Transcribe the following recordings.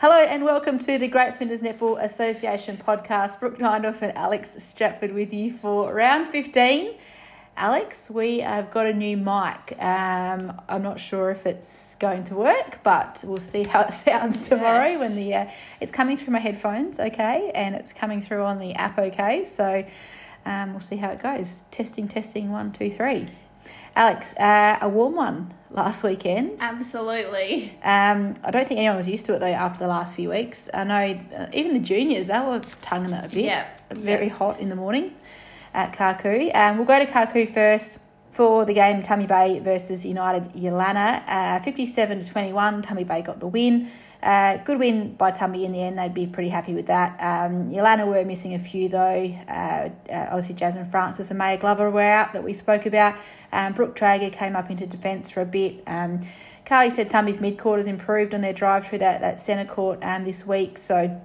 Hello and welcome to the Great Flinders Netball Association podcast. Brooke Neindorf and Alex Stratford with you for round 15. Alex, we have got a new mic. Um, I'm not sure if it's going to work, but we'll see how it sounds tomorrow Yes. when the uh, it's coming through my headphones, okay, and it's coming through on the app, okay. So um, we'll see how it goes. Testing, testing, one, two, three. Alex, uh, a warm one last weekend. Absolutely. Um, I don't think anyone was used to it though after the last few weeks. I know uh, even the juniors they were tonguing it a bit. Yeah. Very hot in the morning at Karkoo. Um, we'll go to Karkoo first for the game Tumby Bay versus United Yeelanna. Uh, 57 to 21. Tumby Bay got the win. Uh, good win by Tumby in the end. They'd be pretty happy with that. Um, Yeelanna were missing a few though. Uh, uh, obviously, Jasmine Francis and Maya Glover were out that we spoke about. Um, Brooke Traeger came up into defence for a bit. Um, Carly said Tumby's mid quarters improved on their drive through that, that centre court um, this week. So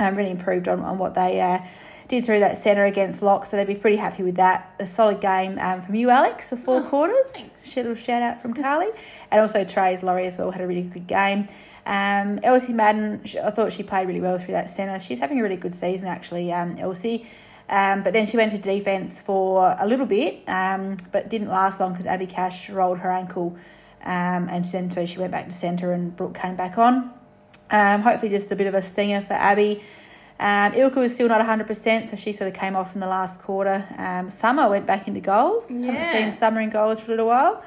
um, really improved on, on what they uh, did through that centre against Lock. So they'd be pretty happy with that. A solid game um, from you, Alex, for four quarters. Little shout out from Carly. And also Therese Laurie as well had a really good game. Um, Elsie Madden, I thought she played really well through that centre. She's having a really good season, actually, um, Elsie. Um, but then she went to defence for a little bit, um, but didn't last long because Abby Cash rolled her ankle. Um, and then so she went back to centre and Brooke came back on. Um, hopefully, just a bit of a stinger for Abby. Um, Ilka was still not 100%, so she sort of came off in the last quarter. Um, Summer went back into goals. Haven't seen Summer in goals for a little while.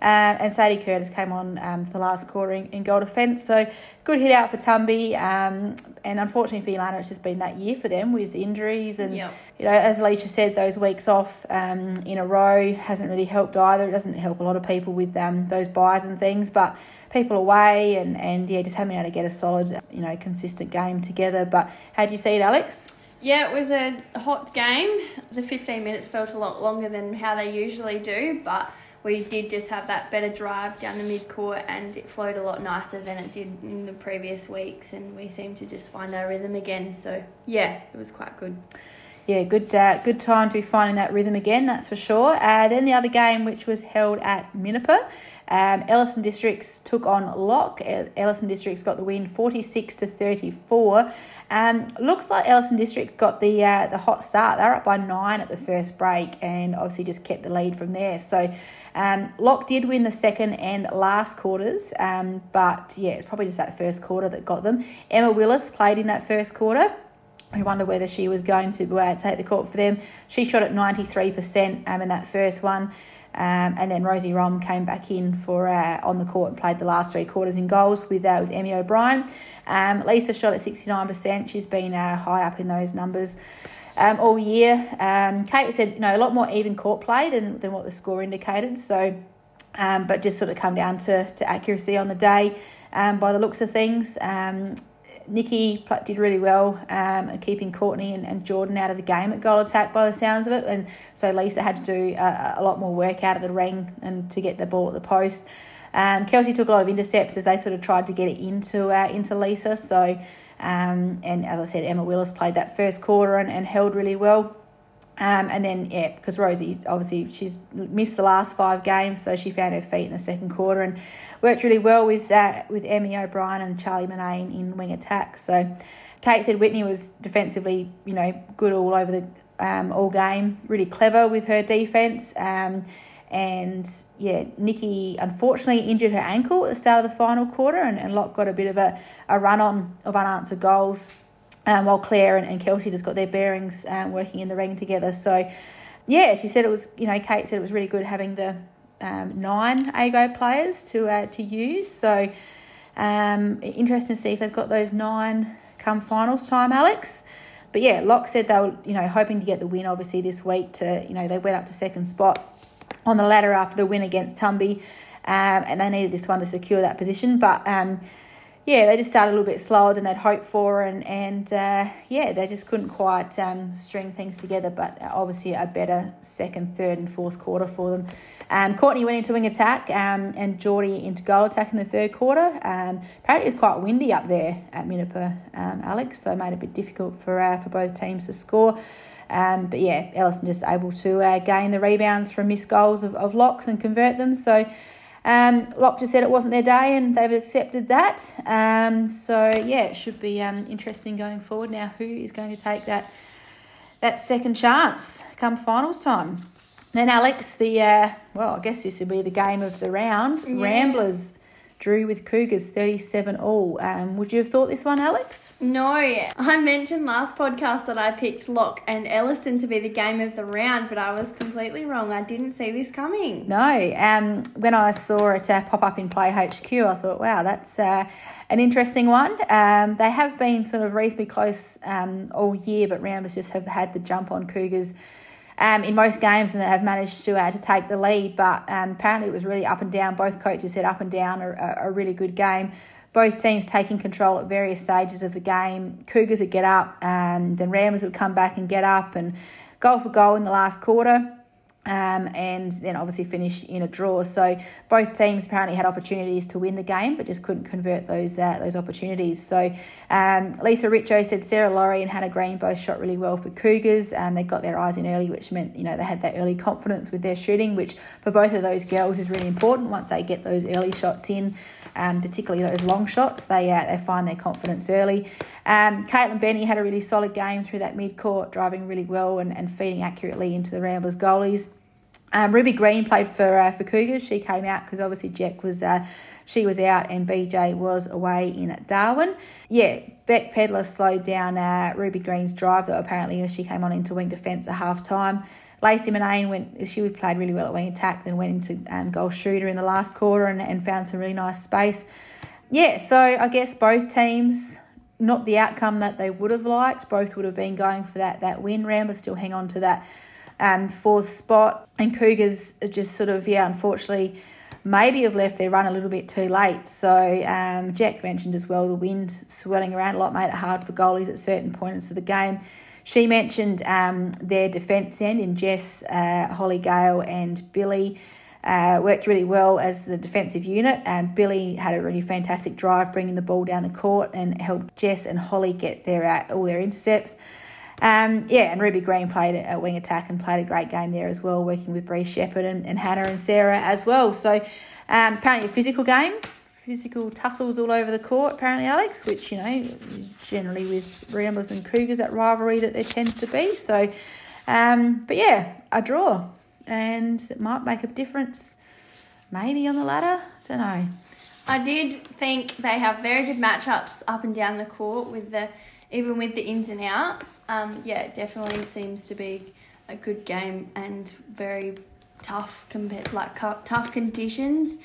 Um, and Sadie Curtis came on um, for the last quarter in, in goal defence. So good hit out for Tumby. Um, and unfortunately for Yeelanna, it's just been that year for them with injuries. And, Yep. you know, as Alicia said, those weeks off um, in a row hasn't really helped either. It doesn't help a lot of people with um, those buys and things. But people away and, and yeah, just haven't been able to get a solid, you know, consistent game together. But how do you see it, Alex? Yeah, it was a hot game. The 15 minutes felt a lot longer than how they usually do, but we did just have that better drive down the midcourt and it flowed a lot nicer than it did in the previous weeks and we seemed to just find our rhythm again. So, yeah, it was quite good. Yeah, good uh, good time to be finding that rhythm again, that's for sure. Uh, then the other game, which was held at Minnipa, um, Elliston Districts took on Lock. El- Elliston Districts got the win, forty six to thirty four. Um, looks like Elliston Districts got the uh, the hot start. They were up by nine at the first break, and obviously just kept the lead from there. So, um, Lock did win the second and last quarters, um, but yeah, it's probably just that first quarter that got them. Emma Willis played in that first quarter. I wonder whether she was going to uh, take the court for them. She shot at 93% um, in that first one. Um, and then Rosie Rom came back in for uh, on the court and played the last three quarters in goals with uh, with Emmy O'Brien. Um, Lisa shot at 69%. She's been uh, high up in those numbers um, all year. Um, Kate said, you know, a lot more even court play than, than what the score indicated. So, um, but just sort of come down to, to accuracy on the day um, by the looks of things. Um, Nikki did really well um, keeping Courtney and, and Jordan out of the game at goal attack by the sounds of it. And so Lisa had to do a, a lot more work out of the ring and to get the ball at the post. Um, Kelsey took a lot of intercepts as they sort of tried to get it into uh, into Lisa. So, um, and as I said, Emma Willis played that first quarter and, and held really well. Um, and then, yeah, because Rosie, obviously, she's missed the last five games, so she found her feet in the second quarter and worked really well with uh, with Emmy O'Brien and Charlie in, in wing attack. So, Kate said Whitney was defensively, you know, good all over the um, all game, really clever with her defense. Um, and yeah, Nikki unfortunately injured her ankle at the start of the final quarter, and, and Lock got a bit of a, a run on of unanswered goals um, while Claire and, and Kelsey just got their bearings um, working in the ring together. So, yeah, she said it was, you know, Kate said it was really good having the um, nine A grade players to uh, to use. So, um, interesting to see if they've got those nine come finals time, Alex. But yeah, Lock said they were, you know, hoping to get the win obviously this week. To you know, they went up to second spot on the ladder after the win against Tumby, um, and they needed this one to secure that position. But um, yeah, they just started a little bit slower than they'd hoped for, and and uh, yeah, they just couldn't quite um, string things together. But obviously, a better second, third, and fourth quarter for them. Um, Courtney went into wing attack, um, and Geordie into goal attack in the third quarter. Um, apparently, it's quite windy up there at Minnipa, um, Alex, so it made it a bit difficult for uh, for both teams to score. Um, but yeah, Elliston just able to uh, gain the rebounds from missed goals of, of locks and convert them. So. Um, Lock just said it wasn't their day and they've accepted that. Um, so, yeah, it should be um, interesting going forward now. Who is going to take that, that second chance come finals time? Then, Alex, the, uh, well, I guess this will be the game of the round. Yeah. Ramblers drew with Cougars 37 all. Um, would you have thought this one, Alex? No, I mentioned last podcast that I picked Lock and Elliston to be the game of the round, but I was completely wrong. I didn't see this coming. No. Um, when I saw it uh, pop up in Play HQ, I thought, wow, that's uh, an interesting one. Um, they have been sort of reasonably close um, all year, but Ramblers just have had the jump on Cougars. Um, in most games and have managed to uh, to take the lead, but um, apparently it was really up and down. Both coaches said up and down a, a really good game. Both teams taking control at various stages of the game. Cougars would get up, and then Rams would come back and get up and goal for goal in the last quarter um, and then obviously finished in a draw. So both teams apparently had opportunities to win the game, but just couldn't convert those uh, those opportunities. So um, Lisa Richo said Sarah Laurie and Hannah Green both shot really well for Cougars, and they got their eyes in early, which meant you know they had that early confidence with their shooting, which for both of those girls is really important. Once they get those early shots in, um, particularly those long shots, they uh, they find their confidence early. Um, Caitlin Benny had a really solid game through that mid court, driving really well and, and feeding accurately into the Ramblers goalies. Um, Ruby Green played for uh, for Cougars. She came out because obviously Jack was uh, she was out and BJ was away in Darwin. Yeah, Beck Pedler slowed down uh, Ruby Green's drive though. Apparently, she came on into wing defence at half time. Lacey Manane went. She played really well at wing attack, then went into um, goal shooter in the last quarter and, and found some really nice space. Yeah, so I guess both teams not the outcome that they would have liked. Both would have been going for that that win. Ramblers still hang on to that um, fourth spot. And Cougars just sort of, yeah, unfortunately, maybe have left their run a little bit too late. So um, Jack mentioned as well the wind swirling around a lot made it hard for goalies at certain points of the game. She mentioned um, their defence end in Jess, uh, Holly Gale, and Billy. Uh, worked really well as the defensive unit. Um, Billy had a really fantastic drive, bringing the ball down the court and helped Jess and Holly get their uh, all their intercepts. Um, yeah, and Ruby Green played a wing attack and played a great game there as well, working with Bree Shepherd and, and Hannah and Sarah as well. So um, apparently a physical game, physical tussles all over the court, apparently, Alex, which, you know, generally with Ramblers and Cougars, that rivalry that there tends to be. So, um, but yeah, a draw. And it might make a difference maybe on the ladder. Don't know. I did think they have very good matchups up and down the court with the even with the ins and outs, um, yeah, it definitely seems to be a good game and very tough compared like tough conditions.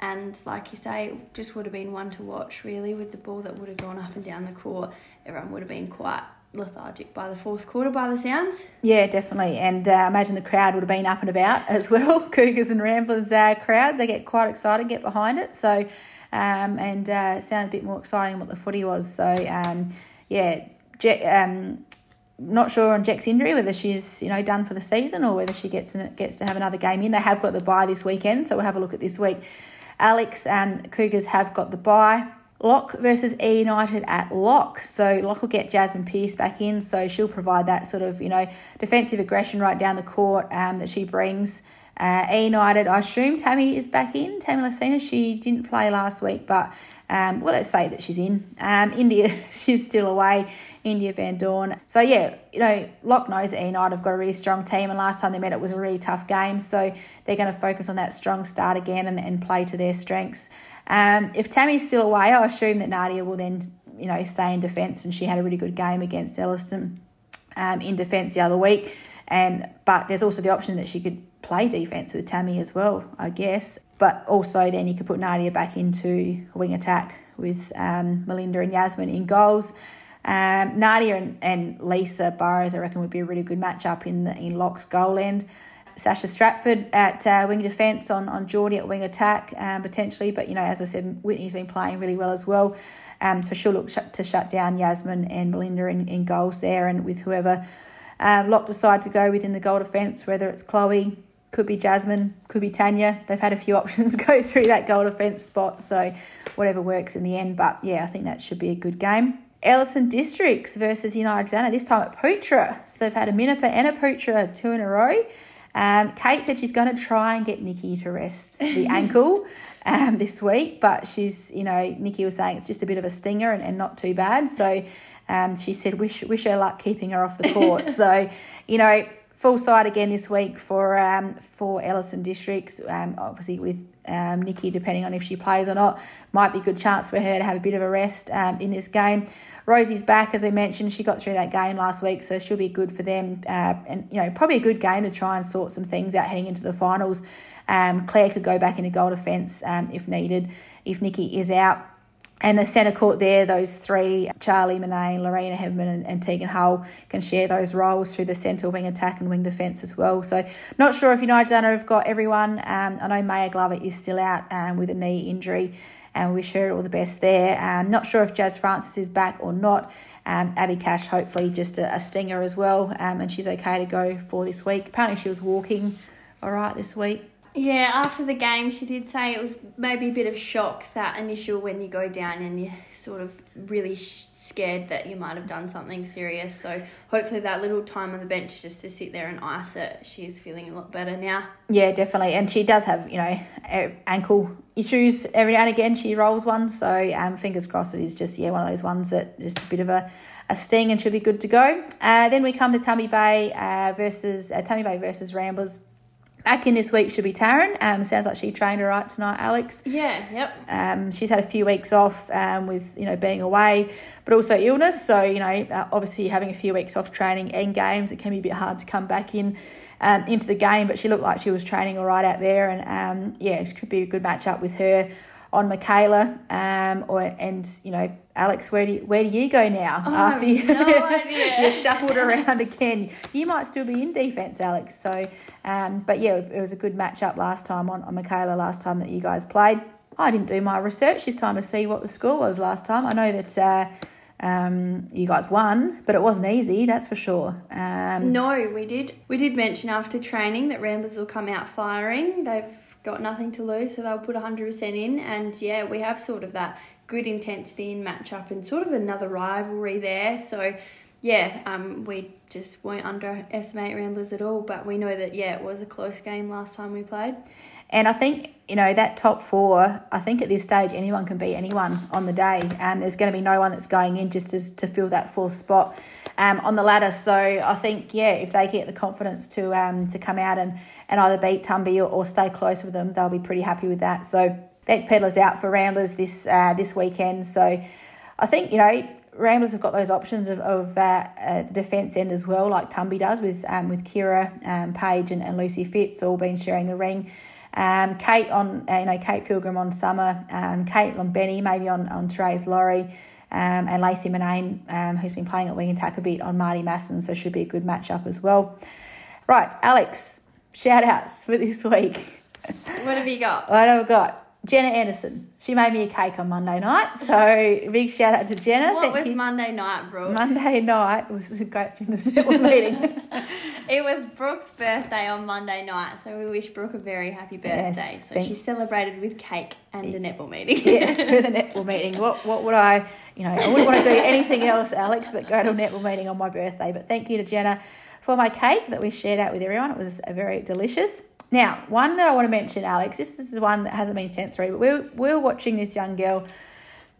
And like you say, just would have been one to watch really with the ball that would have gone up and down the court. Everyone would have been quite lethargic by the fourth quarter by the sounds. Yeah, definitely. And uh, imagine the crowd would have been up and about as well. Cougars and Ramblers uh, crowds, they get quite excited, get behind it. So, um, and uh, sounds a bit more exciting than what the footy was. So, um, yeah, um, not sure on Jack's injury whether she's you know done for the season or whether she gets gets to have another game in. They have got the bye this weekend, so we'll have a look at this week. Alex and um, Cougars have got the bye. Lock versus E United at Lock. So Lock will get Jasmine Pierce back in, so she'll provide that sort of you know defensive aggression right down the court um, that she brings. Uh, e United, I assume Tammy is back in. Tammy Lacina, she didn't play last week, but um, well, let's say that she's in. Um, India, she's still away. India Van Dorn. So yeah, you know, Lock knows that United have got a really strong team, and last time they met, it was a really tough game. So they're going to focus on that strong start again and, and play to their strengths. Um, if Tammy's still away, I assume that Nadia will then, you know, stay in defence, and she had a really good game against Elliston um, in defence the other week. And but there's also the option that she could play defence with Tammy as well, I guess. But also then you could put Nadia back into wing attack with um, Melinda and Yasmin in goals. Um, Nadia and, and Lisa Burrows, I reckon, would be a really good matchup in the in Lock's goal end. Sasha Stratford at uh, wing defence on, on Geordie at wing attack um, potentially. But, you know, as I said, Whitney's been playing really well as well. Um, so she'll look to shut down Yasmin and Melinda in, in goals there and with whoever um, Lock decide to go within the goal defence, whether it's Chloe, could be Jasmine, could be Tanya. They've had a few options go through that goal defence spot, so whatever works in the end. But yeah, I think that should be a good game. Elliston Districts versus United Dana, this time at Poochera. So they've had a Minnipa and a Poochera two in a row. Um, Kate said she's going to try and get Nikki to rest the ankle. um, this week, but she's, you know, Nikki was saying it's just a bit of a stinger and, and not too bad. So um, she said, wish, wish her luck keeping her off the court. so, you know, full side again this week for um, for Elliston Districts, um, obviously with um, Nikki, depending on if she plays or not, might be a good chance for her to have a bit of a rest um, in this game. Rosie's back, as I mentioned. She got through that game last week, so she'll be good for them. Uh, and, you know, probably a good game to try and sort some things out heading into the finals. Um, Claire could go back into goal defence um, if needed, if Nikki is out. And the centre court there, those three, Charlie Manane, Lorena Hebman and, and, Tegan Hull, can share those roles through the centre wing attack and wing defence as well. So not sure if United Dunner have got everyone. Um, I know Maya Glover is still out um, with a knee injury and wish her all the best there. Um, not sure if Jazz Francis is back or not. Um, Abby Cash, hopefully just a, a stinger as well, um, and she's okay to go for this week. Apparently she was walking all right this week. Yeah, after the game, she did say it was maybe a bit of shock that initial when you go down and you're sort of really scared that you might have done something serious. So hopefully that little time on the bench just to sit there and ice it, she's feeling a lot better now. Yeah, definitely. And she does have, you know, ankle issues every now and again. She rolls one. So um, fingers crossed it is just, yeah, one of those ones that just a bit of a, a sting and she'll be good to go. Uh, then we come to Tumby Bay uh, versus, uh, Tumby Bay versus Ramblers. Back in this week should be Taryn. Um, sounds like she trained her right tonight, Alex. Yeah, yep. Um, she's had a few weeks off um, with you know being away, but also illness. So you know, uh, obviously having a few weeks off training and games, it can be a bit hard to come back in um, into the game. But she looked like she was training all right out there, and um, yeah, it could be a good match up with her on Michaela. Um, or and you know, Alex, where do you, where do you go now oh, after you, no you're shuffled around again? You might still be in defence, Alex. So, um, but yeah, it was a good match up last time on, on Michaela last time that you guys played. I didn't do my research this time to see what the score was last time. I know that. Uh, um, you guys won, but it wasn't easy, that's for sure. Um, no, we did. We did mention after training that Ramblers will come out firing. They've got nothing to lose, so they'll put 100% in. And yeah, we have sort of that good intent to intensity in matchup and sort of another rivalry there. So yeah, um, we just won't underestimate Ramblers at all. But we know that yeah, it was a close game last time we played. And I think, you know, that top four, I think at this stage anyone can beat anyone on the day. Um, there's going to be no one that's going in just as, to fill that fourth spot um, on the ladder. So I think, yeah, if they get the confidence to um, to come out and, and either beat Tumby or, or stay close with them, they'll be pretty happy with that. So Beck Pedler's out for Ramblers this uh, this weekend. So I think, you know, Ramblers have got those options of, of uh, uh, the defence end as well, like Tumby does with um, with Kira um, Page and, and Lucy Fitz all been sharing the ring. Um, Kate on uh, you know Kate Pilgrim on Summer, um, Kate on Benny, maybe on on Therese Laurie, um, and Lacey Manane, um, who's been playing at wing attack a bit on Marty Masson, so should be a good matchup as well. Right, Alex, shout outs for this week. What have you got? What have I got? Jenna Anderson. She made me a cake on Monday night. So big shout out to Jenna. What Thank was you. Monday night, Brooke? Monday night was a great fitness network meeting. it was Brooke's birthday on Monday night, so we wish Brooke a very happy birthday. Yes, so she celebrated with cake and a netball meeting. yes, with a netball meeting. What what would I you know, I wouldn't want to do anything else, Alex, but go to a netball meeting on my birthday. But thank you to Jenna for my cake that we shared out with everyone. It was very delicious. Now, one that I want to mention, Alex, this is the one that hasn't been sent through, but we were, we were watching this young girl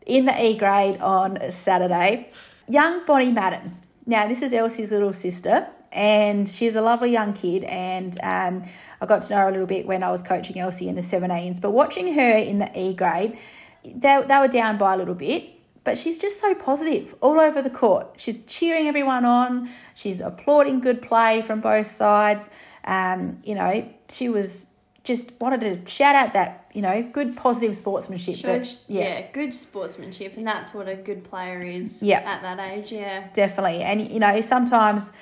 in the E grade on Saturday. Young Bonnie Madden. Now, this is Elsie's little sister, and she's a lovely young kid. And um, I got to know her a little bit when I was coaching Elsie in the 17s. But watching her in the E grade, they, they were down by a little bit, but she's just so positive all over the court. She's cheering everyone on, she's applauding good play from both sides. Um, you know, she was just wanted to shout out that you know good positive sportsmanship. Yeah. yeah, good sportsmanship, and that's what a good player is. Yeah. at that age, yeah, definitely. And you know, sometimes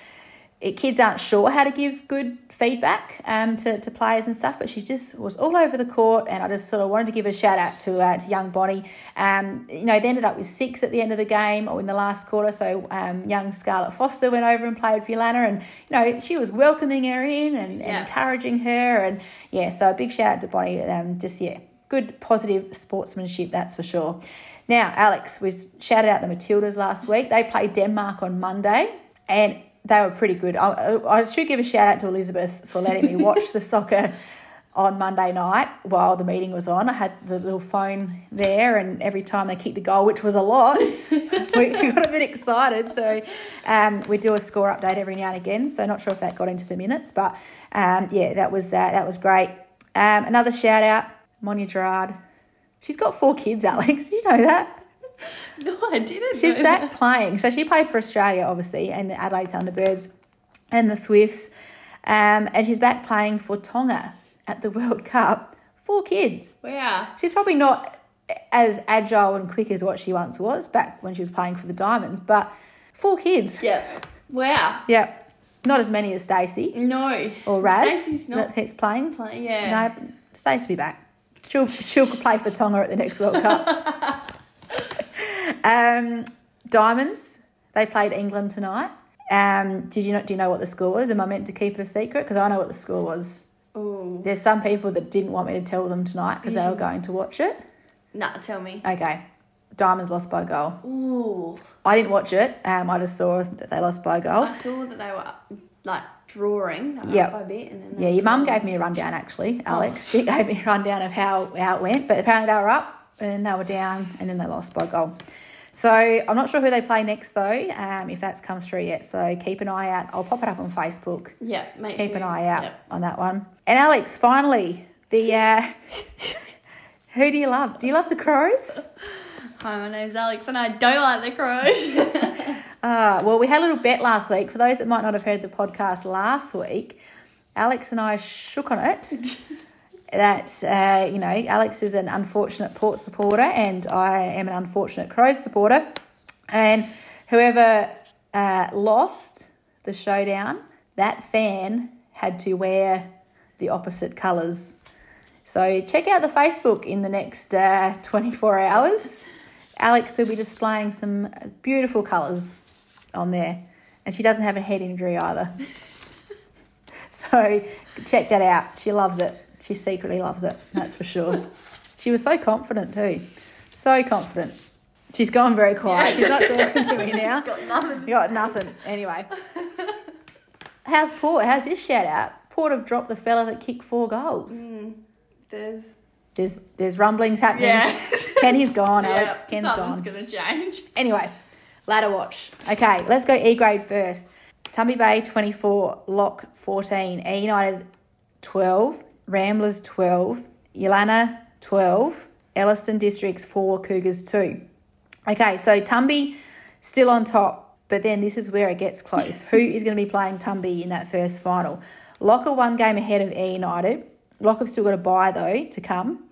it, kids aren't sure how to give good feedback um, to, to players and stuff, but she just was all over the court, and I just sort of wanted to give a shout out to, uh, to young Bonnie. Um, you know, they ended up with six at the end of the game or in the last quarter, so um, young Scarlett Foster went over and played for Lana, and you know, she was welcoming her in and, yeah. and encouraging her, and yeah, so a big shout out to Bonnie. Um, just yeah, good positive sportsmanship, that's for sure. Now, Alex, we shouted out the Matildas last week. They played Denmark on Monday, and they were pretty good. I, I should give a shout out to Elizabeth for letting me watch the soccer on Monday night while the meeting was on. I had the little phone there, and every time they kicked a goal, which was a lot, we, we got a bit excited. So um, we do a score update every now and again. So not sure if that got into the minutes, but um, yeah, that was uh, that was great. Um, another shout out, Mo'onia Gerrard. She's got four kids, Alex. You know that. No, I didn't. She's back that. playing. So she played for Australia, obviously, and the Adelaide Thunderbirds and the Swifts. Um, and she's back playing for Tonga at the World Cup. Four kids. Wow. She's probably not as agile and quick as what she once was back when she was playing for the Diamonds, but four kids. Yep. Wow. Yeah. Not as many as Stacey No. or Raz Stacey's not that keeps playing. playing. Yeah. No, Stacey be back. She'll, she'll play for Tonga at the next World Cup. um, Diamonds, they played England tonight. Um, did you not? Do you know what the score was? Am I meant to keep it a secret? Because I know what the score was. Oh. There's some people that didn't want me to tell them tonight because they were going to watch it. Nah, tell me. Okay, Diamonds lost by a goal. Ooh. I didn't watch it. Um, I just saw that they lost by a goal. I saw that they were like drawing up by bit, and then Yeah, your mum gave me a rundown actually, Alex. She gave me a rundown of how, how it went, but apparently they were up and they were down and then they lost by goal. So I'm not sure who they play next though, um, if that's come through yet. So keep an eye out. I'll pop it up on Facebook. Yeah, make Keep sure an eye out Yep. on that one. And Alex, finally, the uh, who do you love? Do you love the Crows? Hi, my name's Alex, and I don't like the crows. Uh, well, we had a little bet last week. For those that might not have heard the podcast last week, Alex and I shook on it. That uh, you know, Alex is an unfortunate Port supporter, and I am an unfortunate Crows supporter. And whoever uh, lost the showdown, that fan had to wear the opposite colours. So check out the Facebook in the next uh, 24 hours. Alex will be displaying some beautiful colours on there. And she doesn't have a head injury either. so check that out. She loves it. She secretly loves it, that's for sure. She was so confident too. So confident. She's gone very quiet. She's not talking to me now. Got nothing. Got nothing. Anyway. How's Port? How's his shout out? Port have dropped the fella that kicked four goals. Hmm. There's There's there's rumblings happening. yeah. Kenny's gone, Alex. yeah, Ken's something's gone. gonna change. Anyway, ladder watch. Okay, let's go E grade first. Tumby Bay 24, Lock 14, E United 12, Ramblers 12, Yeelanna 12, Elliston Districts 4, Cougars 2. Okay, so Tumby still on top, but then this is where it gets close. Who is going to be playing Tumby in that first final? Lock are one game ahead of E United. Lock have still got a bye though to come.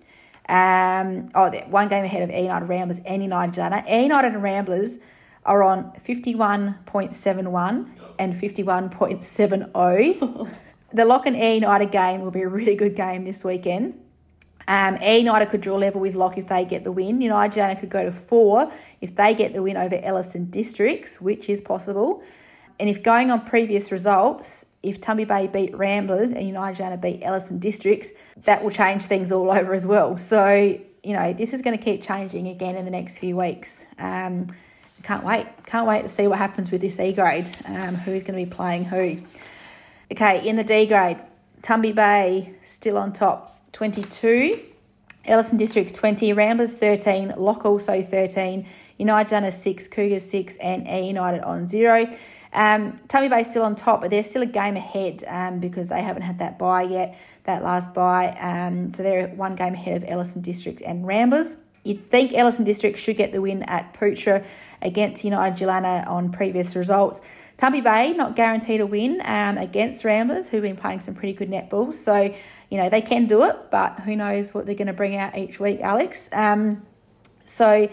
Um, oh, one game ahead of E United Ramblers and United Jana. E United and Ramblers are on 51.71 and 51.70. the Lock and E United game will be a really good game this weekend. Um, E United could draw level with Lock if they get the win. United Jana could go to four if they get the win over Elliston Districts, which is possible. And if going on previous results, if Tumby Bay beat Ramblers and United Jana beat Elliston Districts, that will change things all over as well. So, you know, this is going to keep changing again in the next few weeks. Um, can't wait. Can't wait to see what happens with this E grade. Um, who's going to be playing who? Okay, in the D grade, Tumby Bay still on top, 22. Elliston Districts 20, Ramblers 13, Lock also 13, United Jana 6, Cougars 6, and E United on 0. Um, Tumby Bay still on top, but they're still a game ahead um, because they haven't had that buy yet, that last buy. Um, so they're one game ahead of Elliston Districts and Ramblers. You'd think Elliston District should get the win at Poochera against United Yeelanna on previous results. Tumby Bay not guaranteed a win um, against Ramblers, who've been playing some pretty good netballs. So, you know, they can do it, but who knows what they're going to bring out each week, Alex. Um, so,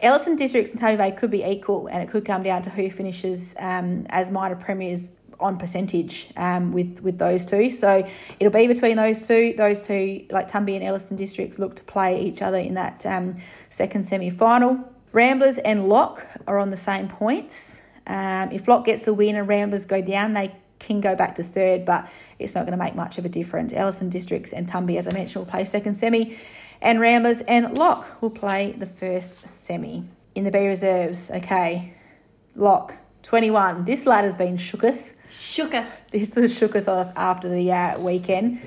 Elliston Districts and Tumby Bay could be equal, and it could come down to who finishes um, as minor premiers on percentage um, with with those two. So it'll be between those two. Those two, like Tumby and Elliston Districts, look to play each other in that um, second semi final. Ramblers and Lock are on the same points. Um, if Lock gets the win and Ramblers go down, they can go back to third, but it's not going to make much of a difference. Elliston Districts and Tumby, as I mentioned, will play second semi, and Ramblers and Lock will play the first semi. In the B reserves, okay, Lock 21. This ladder's been shooketh. Shooker. This was shooketh off after the uh, weekend.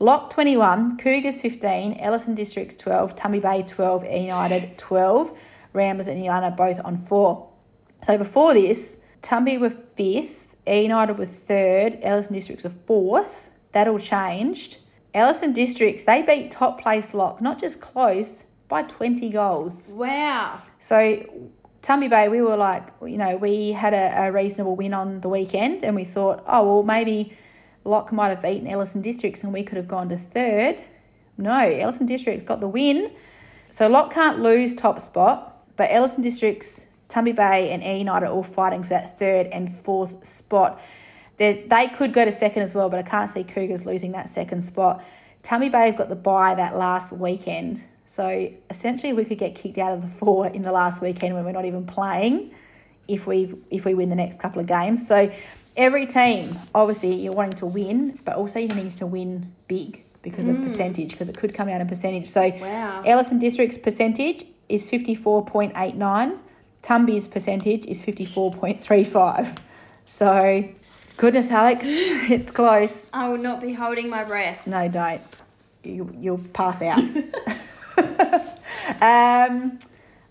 Lock 21, Cougars 15, Elliston Districts 12, Tumby Bay 12, E United 12, Ramblers and Yeelanna both on four. So before this, Tumby were fifth, E United were third, Elliston Districts were fourth. That all changed. Elliston Districts, they beat top place Lock, not just close, by 20 goals. Wow. So Tumby Bay, we were like, you know, we had a, a reasonable win on the weekend and we thought, oh, well, maybe Lock might have beaten Elliston Districts and we could have gone to third. No, Elliston Districts got the win. So Lock can't lose top spot, but Elliston Districts, Tumby Bay, and E United are all fighting for that third and fourth spot. They, they could go to second as well, but I can't see Cougars losing that second spot. Tumby Bay have got the bye that last weekend. So essentially, we could get kicked out of the four in the last weekend when we're not even playing if we if we win the next couple of games. So every team, obviously, you're wanting to win, but also you need to win big because of mm. percentage, because it could come down in percentage. So Wow. Elliston District's percentage is 54.89. Tumby's percentage is 54.35. So, goodness, Alex, it's close. I will not be holding my breath. No, don't. You, you'll pass out. um,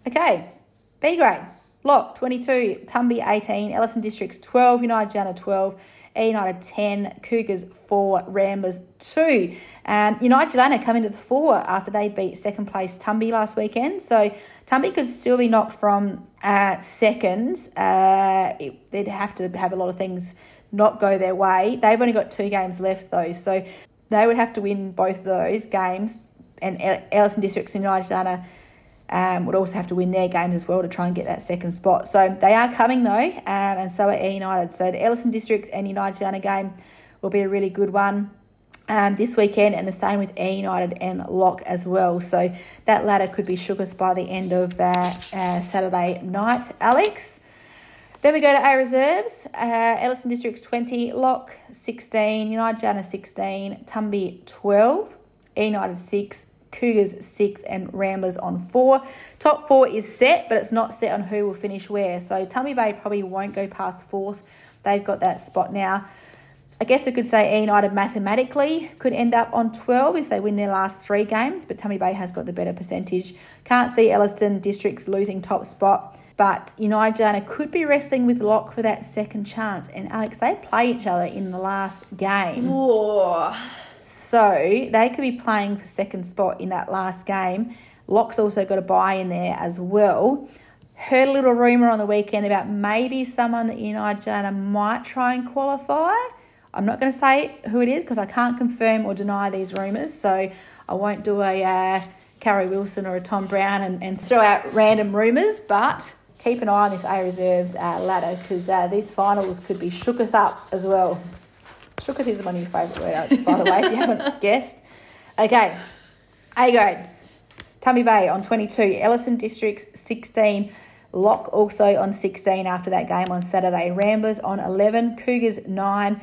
okay, B grade. Lock 22, Tumby 18, Elliston Districts 12, United Jana 12, E United 10, Cougars 4, Ramblers 2. Um, United Jana come into the four after they beat second place Tumby last weekend. So Tumby could still be knocked from uh, second. Uh, it, they'd have to have a lot of things not go their way. They've only got two games left though, so they would have to win both of those games. And El- Elliston Districts and United Jana um, would also have to win their games as well to try and get that second spot. So they are coming though, um, and so are E United. So the Elliston Districts and United Jana game will be a really good one um, this weekend, and the same with E United and Lock as well. So that ladder could be shooketh by the end of uh, uh, Saturday night, Alex. Then we go to A reserves. Uh, Elliston Districts 20, Lock 16, United Jana 16, Tumby 12, E United 6, Cougars 6, and Ramblers on 4. Top 4 is set, but it's not set on who will finish where. So Tumby Bay probably won't go past 4th. They've got that spot now. I guess we could say E United mathematically could end up on 12 if they win their last three games, but Tumby Bay has got the better percentage. Can't see Elliston Districts losing top spot, but United could be wrestling with Lock for that second chance. And Alex, they play each other in the last game. Whoa. So they could be playing for second spot in that last game. Lock's also got a buy in there as well. Heard a little rumour on the weekend about maybe someone that United Jana might try and qualify. I'm not going to say who it is because I can't confirm or deny these rumours. So I won't do a uh, Carrie Wilson or a Tom Brown and, and throw out random rumours. But keep an eye on this A Reserves uh, ladder because uh, these finals could be shooketh up as well. Shooketh is one of your favourite words, by the way, if you haven't guessed. Okay, A grade. Tumby Bay on 22, Elliston Districts 16, Lock also on 16 after that game on Saturday, Ramblers on 11, Cougars 9,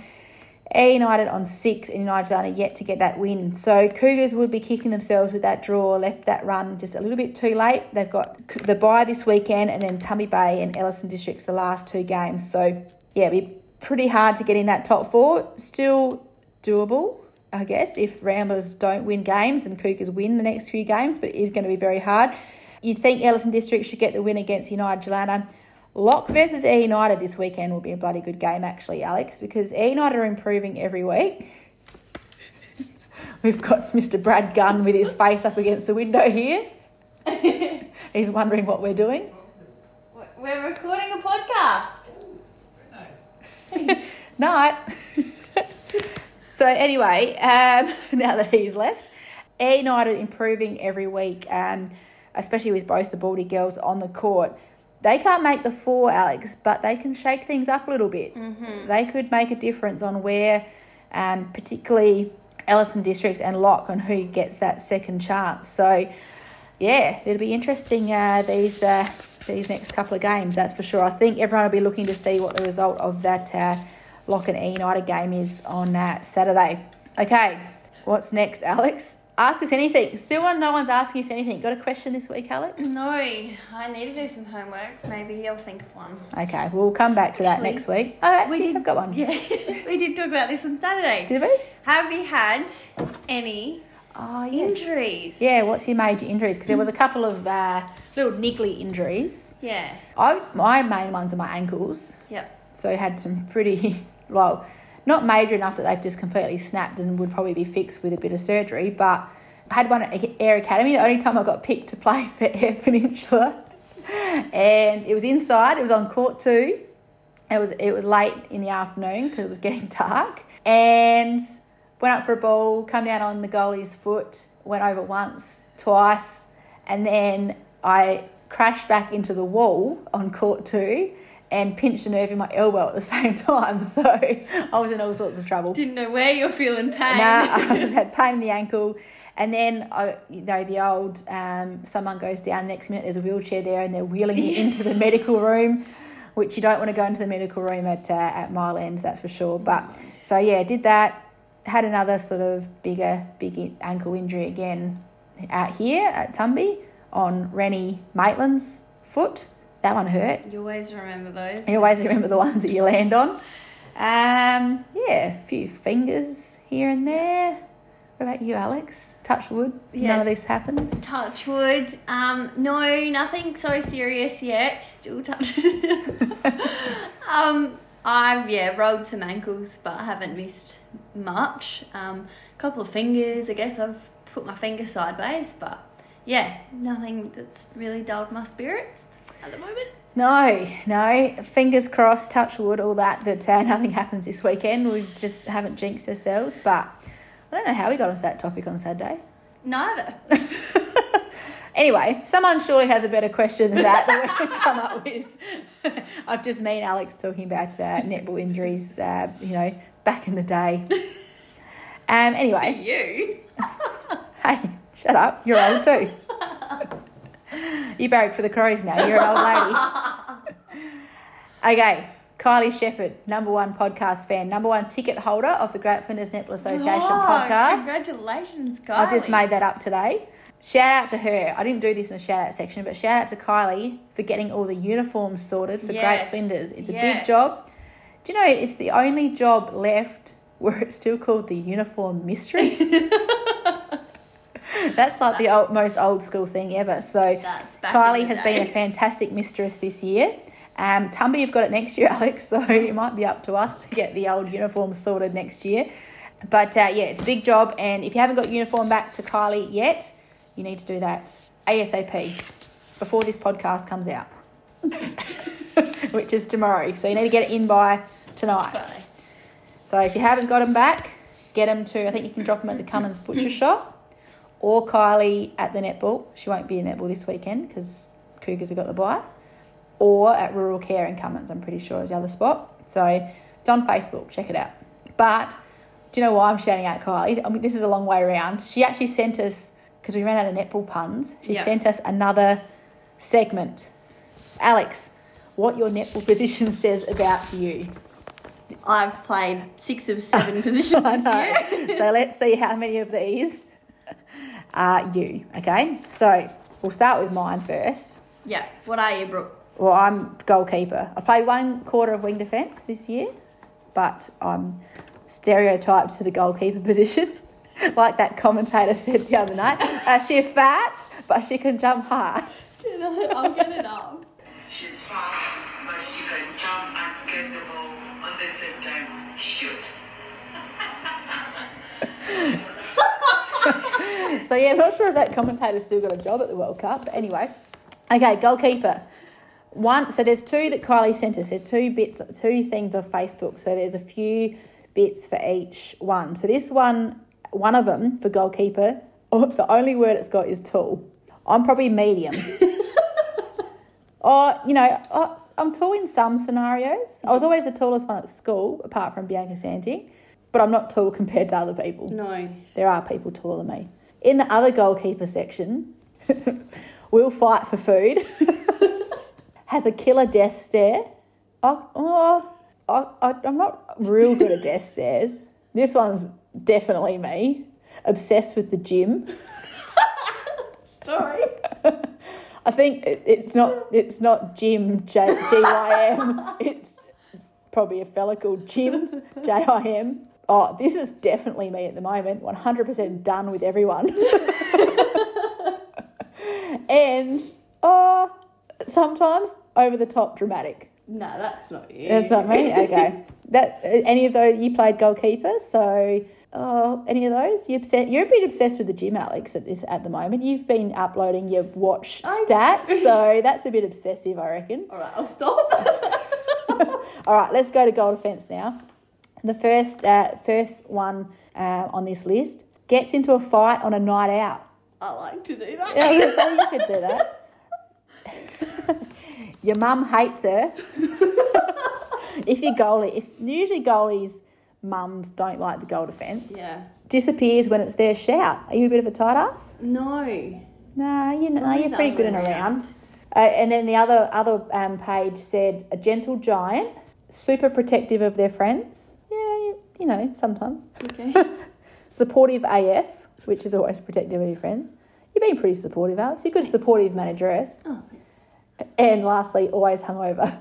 A United on 6, and United Jana yet to get that win. So Cougars would be kicking themselves with that draw, left that run just a little bit too late. They've got the bye this weekend and then Tumby Bay and Elliston Districts the last two games. So yeah, it'd be pretty hard to get in that top four. Still doable, I guess, if Ramblers don't win games and Cougars win the next few games, but it is going to be very hard. You'd think Elliston District should get the win against United Yeelanna. Lock versus E United this weekend will be a bloody good game, actually, Alex, because E United are improving every week. We've got Mr. Brad Gunn with his face up against the window here. He's wondering what we're doing. We're recording a podcast. Night. so anyway, um, now that he's left, E United improving every week, um, especially with both the Baldy girls on the court. They can't make the four, Alex, but they can shake things up a little bit. Mm-hmm. They could make a difference on where, um, particularly Elliston Districts and Lock, on who gets that second chance. So, yeah, it'll be interesting uh, these uh, these next couple of games. That's for sure. I think everyone will be looking to see what the result of that uh, Lock and E United game is on uh, Saturday. Okay, what's next, Alex? Ask us anything. Still, no one's asking us anything. Got a question this week, Alex? No, I need to do some homework. Maybe I'll think of one. Okay, we'll come back to that Actually, next week. Oh, actually, did- I've got one. Yeah, we did talk about this on Saturday. Did we? Have you had any Oh, yes. injuries? Yeah, what's your major injuries? Because there was a couple of uh, little niggly injuries. Yeah. I, my main ones are my ankles. Yep. So I had some pretty, well, not major enough that they've just completely snapped and would probably be fixed with a bit of surgery. But I had one at Air Academy, the only time I got picked to play for Eyre Peninsula. And it was inside, it was on court two. It was, it was late in the afternoon because it was getting dark. And went up for a ball, come down on the goalie's foot, went over once, twice, and then I crashed back into the wall on court two and pinched a nerve in my elbow at the same time. So I was in all sorts of trouble. Didn't know where you're feeling pain. Nah, I just had pain in the ankle. And then, I, you know, the old um, someone goes down, next minute there's a wheelchair there and they're wheeling you into the medical room, which you don't want to go into the medical room at, uh, at Mile End, that's for sure. But so, yeah, did that. Had another sort of bigger, big ankle injury again out here at Tumby on Rennie Maitland's foot. That one hurt. you always remember those. You always remember the ones that you land on. Um, yeah, a few fingers here and there. What about you, Alex? Touch wood. Yeah. None of this happens. Touch wood. Um, no, nothing so serious yet. Still touch. um, I've yeah rolled some ankles, but I haven't missed much. Um, a couple of fingers. I guess I've put my finger sideways, but yeah, nothing that's really dulled my spirits at the moment. No, no. Fingers crossed, touch wood, all that, that uh, nothing happens this weekend. We just haven't jinxed ourselves. But I don't know how we got onto that topic on Saturday. Neither. Anyway, someone surely has a better question than that that we can come up with. I've just me and Alex talking about uh, netball injuries, uh, you know, back in the day. Um, anyway, you. hey, shut up. You're old too. You barrack for the crows now. You're an old lady. okay, Kylie Shepherd, number one podcast fan, number one ticket holder of the Great Flinders Netball Association Oh, podcast. Congratulations, Kylie. I've just made that up today. Shout out to her. I didn't do this in the shout out section, but shout out to Kylie for getting all the uniforms sorted for Great Yes. Flinders. It's a big job. Do you know it's the only job left where it's still called the uniform mistress? That's like the old, most old school thing ever. So Kylie has day. been a fantastic mistress this year. Um, Tumby, you've got it next year, Alex. So it might be up to us to get the old uniform sorted next year. But uh, yeah, it's a big job, and if you haven't got uniform back to Kylie yet, you need to do that ASAP before this podcast comes out, which is tomorrow. So you need to get it in by tonight. So if you haven't got them back, get them to, I think you can drop them at the Cummins Butcher Shop or Kylie at the netball. She won't be in netball this weekend because Cougars have got the bye. Or at Rural Care in Cummins, I'm pretty sure is the other spot. So it's on Facebook, check it out. But do you know why I'm shouting out Kylie? I mean, this is a long way around. She actually sent us, because we ran out of netball puns, she Yeah. sent us another segment. Alex, what your netball position says about you. I've played six of seven positions I this year. know. so let's see how many of these are you. Okay, so we'll start with mine first. Yeah. What are you, Brooke? Well, I'm goalkeeper. I've played one quarter of wing defence this year, but I'm stereotyped to the goalkeeper position. like that commentator said the other night. Uh, she's fat, but she can jump high. I'll get it up. She's fast, but she can jump and get the ball on the same time. Shoot. So yeah, I'm not sure if that commentator's still got a job at the World Cup. But anyway, okay, goalkeeper. One. So there's two that Kylie sent us. There's two bits, two things of Facebook. So there's a few bits for each one. So this one, one of them for goalkeeper. Oh, the only word it's got is tall. I'm probably medium. or you know, I'm tall in some scenarios. I was always the tallest one at school, apart from Bianca Santi. But I'm not tall compared to other people. No. There are people taller than me. In the other goalkeeper section, will fight for food. Has a killer death stare. Oh, oh, I, I'm not real good at death stares. This one's definitely me. obsessed with the gym. Sorry. I think it, it's not it's not Jim J G Y M. It's, it's probably a fella called Jim J I M. Oh, this is definitely me at the moment. One hundred percent done with everyone. and oh, sometimes over the top dramatic. No, that's not you. That's not me. Okay. That any of those you played goalkeeper, so oh, any of those? You upset? You're a bit obsessed with the gym, Alex. At this at the moment, you've been uploading your watch I- stats, so that's a bit obsessive, I reckon. All right, I'll stop. All right, let's go to goal defence now. The first uh, first one uh, on this list gets into a fight on a night out. I like to do that. Yeah, I guess so you could do that. your mum hates her. if your goalie, if usually goalies' mums don't like the goal defence, Yeah. disappears when it's their shout. Are you a bit of a tight ass? No. Nah, you know, Probably you're pretty good and around. Uh, and then the other other um, page said a gentle giant, super protective of their friends. You, know, sometimes Okay. supportive AF, which is always protective of your friends. You've been pretty supportive, Alex. You're a good supportive manageress. oh, And lastly, always hungover.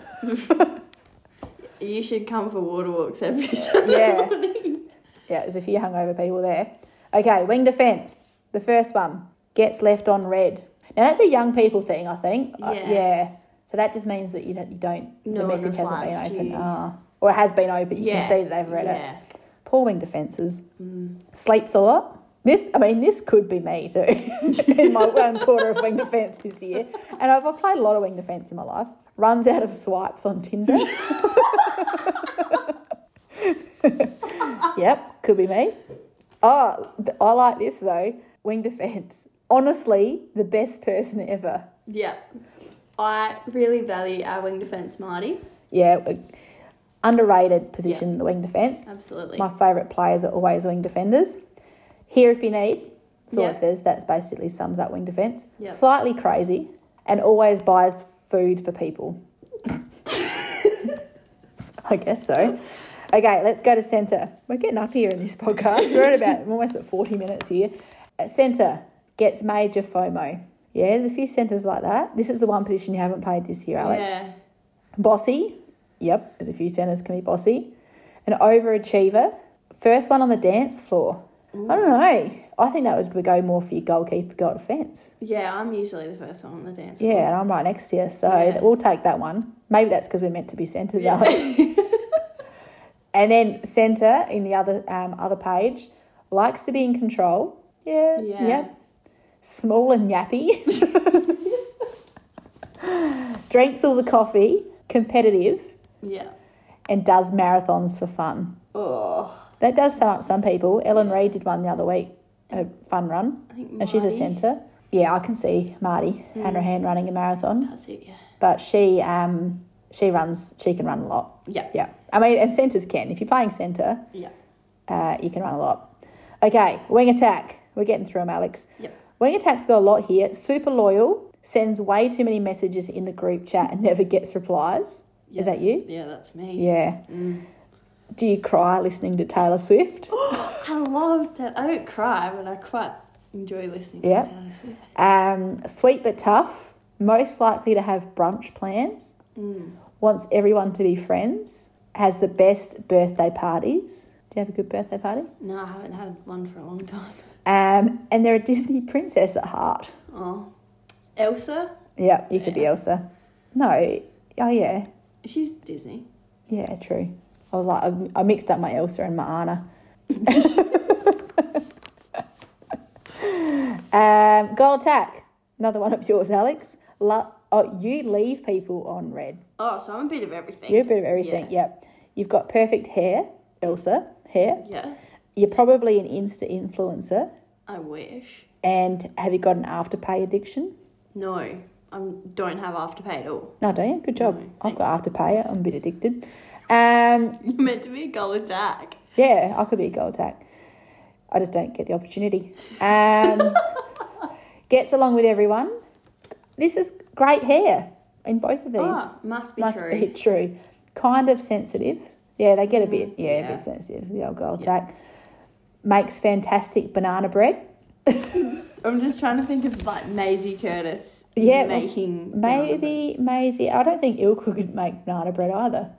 you should come for water walks every Sunday Yeah. morning. yeah, there's a few hungover people there. Okay, wing defence. The first one gets left on red. Now that's a young people thing, I think. Uh, Yeah. yeah. So that just means that you don't, you don't No the message hasn't been open. Ah. Or it has been open. You Yeah. can see that they've read it. yeah. Poor wing defences. Mm. Sleeps a lot. This, I mean, this could be me too in my one quarter of wing defence this year. And I've, played a lot of wing defence in my life. Runs out of swipes on Tinder. yep, could be me. Oh, I like this though. Wing defence. Honestly, the best person ever. Yeah. I really value our wing defence, Marty. Yeah, underrated position, the wing defence. Absolutely. My favourite players are always wing defenders. Here if you need. That's all Yeah. it says. That's basically sums up wing defence. Yeah. Slightly crazy and always buys food for people. I guess so. Okay, let's go to centre. We're getting up here in this podcast. We're at about we're almost at 40 minutes here. Centre gets major FOMO. Yeah, there's a few centres like that. This is the one position you haven't played this year, Alex. Yeah. Bossy. Yep, there's a few centres can be bossy. An overachiever. First one on the dance floor. I don't know. I think that would go more for your goalkeeper, goal defence. Yeah, I'm usually the first one on the dance floor. Yeah, and I'm right next to you, so Yeah. we'll take that one. Maybe that's because we're meant to be centres, Yeah. Alex. and then centre in the other um, other page likes to be in control. Yeah, Yeah. Yep. Small and yappy. Drinks all the coffee. Competitive. Yeah. and does marathons for fun. Oh, That does sum up some people. Ellen Reid did one the other week, a fun run, I think and she's a centre. Yeah, I can see Marty her hand running a marathon, That's it, yeah. but she um she runs she can run a lot. Yeah. Yeah, I mean, and centres can. If you're playing centre, Yeah. uh, you can run a lot. Okay, wing attack. We're getting through them, Alex. Yep. Wing attack's got a lot here. Super loyal, sends way too many messages in the group chat and never gets replies. Is that you? Yeah, that's me. Yeah. Mm. Do you cry listening to Taylor Swift? I love that. I don't cry, but I quite enjoy listening Yeah. to Taylor Swift. Um, sweet but tough. Most likely to have brunch plans. Mm. Wants everyone to be friends. Has the best birthday parties. Do you have a good birthday party? No, I haven't had one for a long time. Um, and they're a Disney princess at heart. Oh. Elsa? Yeah, you could be Elsa. No, oh yeah, She's Disney. yeah, true. I was like, I, I mixed up my Elsa and my Anna. um, goal attack. Another one of yours, Alex. Lo- oh, you leave people on red. Oh, so I'm a bit of everything. You're a bit of everything. Yep. You've got perfect hair, Elsa. Hair. Yeah. You're probably an Insta influencer. I wish. And have you got an afterpay addiction? No, I don't have afterpay at all. No, don't you? Good job. No, I've got afterpay. I'm a bit addicted. Um, You're meant to be a goal attack. yeah, I could be a goal attack. I just don't get the opportunity. Um, gets along with everyone. This is great hair in both of these. Oh, must be Must true. be true. Kind of sensitive. Yeah, they get a bit, Mm, yeah, a bit sensitive, the old goal Yeah. attack. makes fantastic banana bread. I'm just trying to think of like Maisie Curtis Yeah, making. Maybe Maisie. I don't think Ilka could make banana bread either.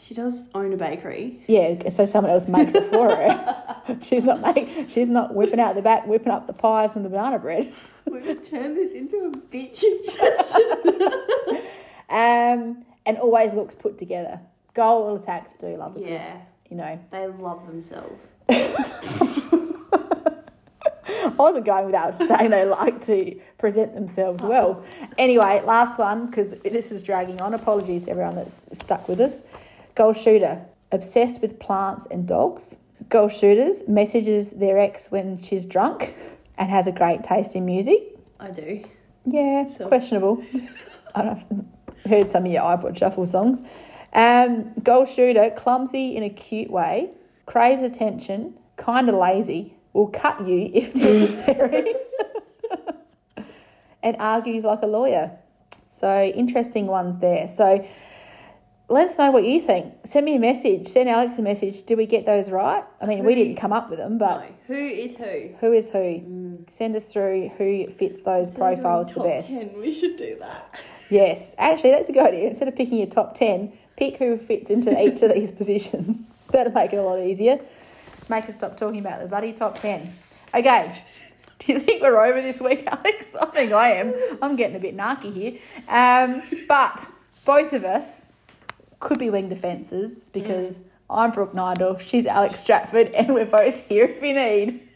She does own a bakery. Yeah, so someone else makes it for her. she's not make, She's not whipping out the back, whipping up the pies and the banana bread. We're going to turn this into a bitching session. Um, and always looks put together. Goal attacks do love a good, yeah, you know. they love themselves. I wasn't going without saying they like to present themselves well. Anyway, last one because this is dragging on. Apologies to everyone that's stuck with us. Goal shooter, obsessed with plants and dogs. Goal shooters messages their ex when she's drunk and has a great taste in music. I do. Yeah, So- questionable. I don't know, I've heard some of your iPod shuffle songs. Um, goal shooter, clumsy in a cute way, craves attention, kind of lazy, will cut you if necessary, and argues like a lawyer. So interesting ones there. So let us know what you think. Send me a message. Send Alex a message. Do we get those right? I mean, we didn't come up with them, but no. Who is who? who is who? Mm. Send us through who fits those profiles the best. 10, We should do that. Yes, actually, that's a good idea. Instead of picking your top 10, pick who fits into each of these positions. That'll make it a lot easier. Make us stop talking about the bloody top 10. Okay, do you think we're over this week, Alex? I think I am. I'm getting a bit narky here. Um, but both of us could be wing defences because I'm Brooke Nidal, she's Alex Stratford, and we're both here if you need.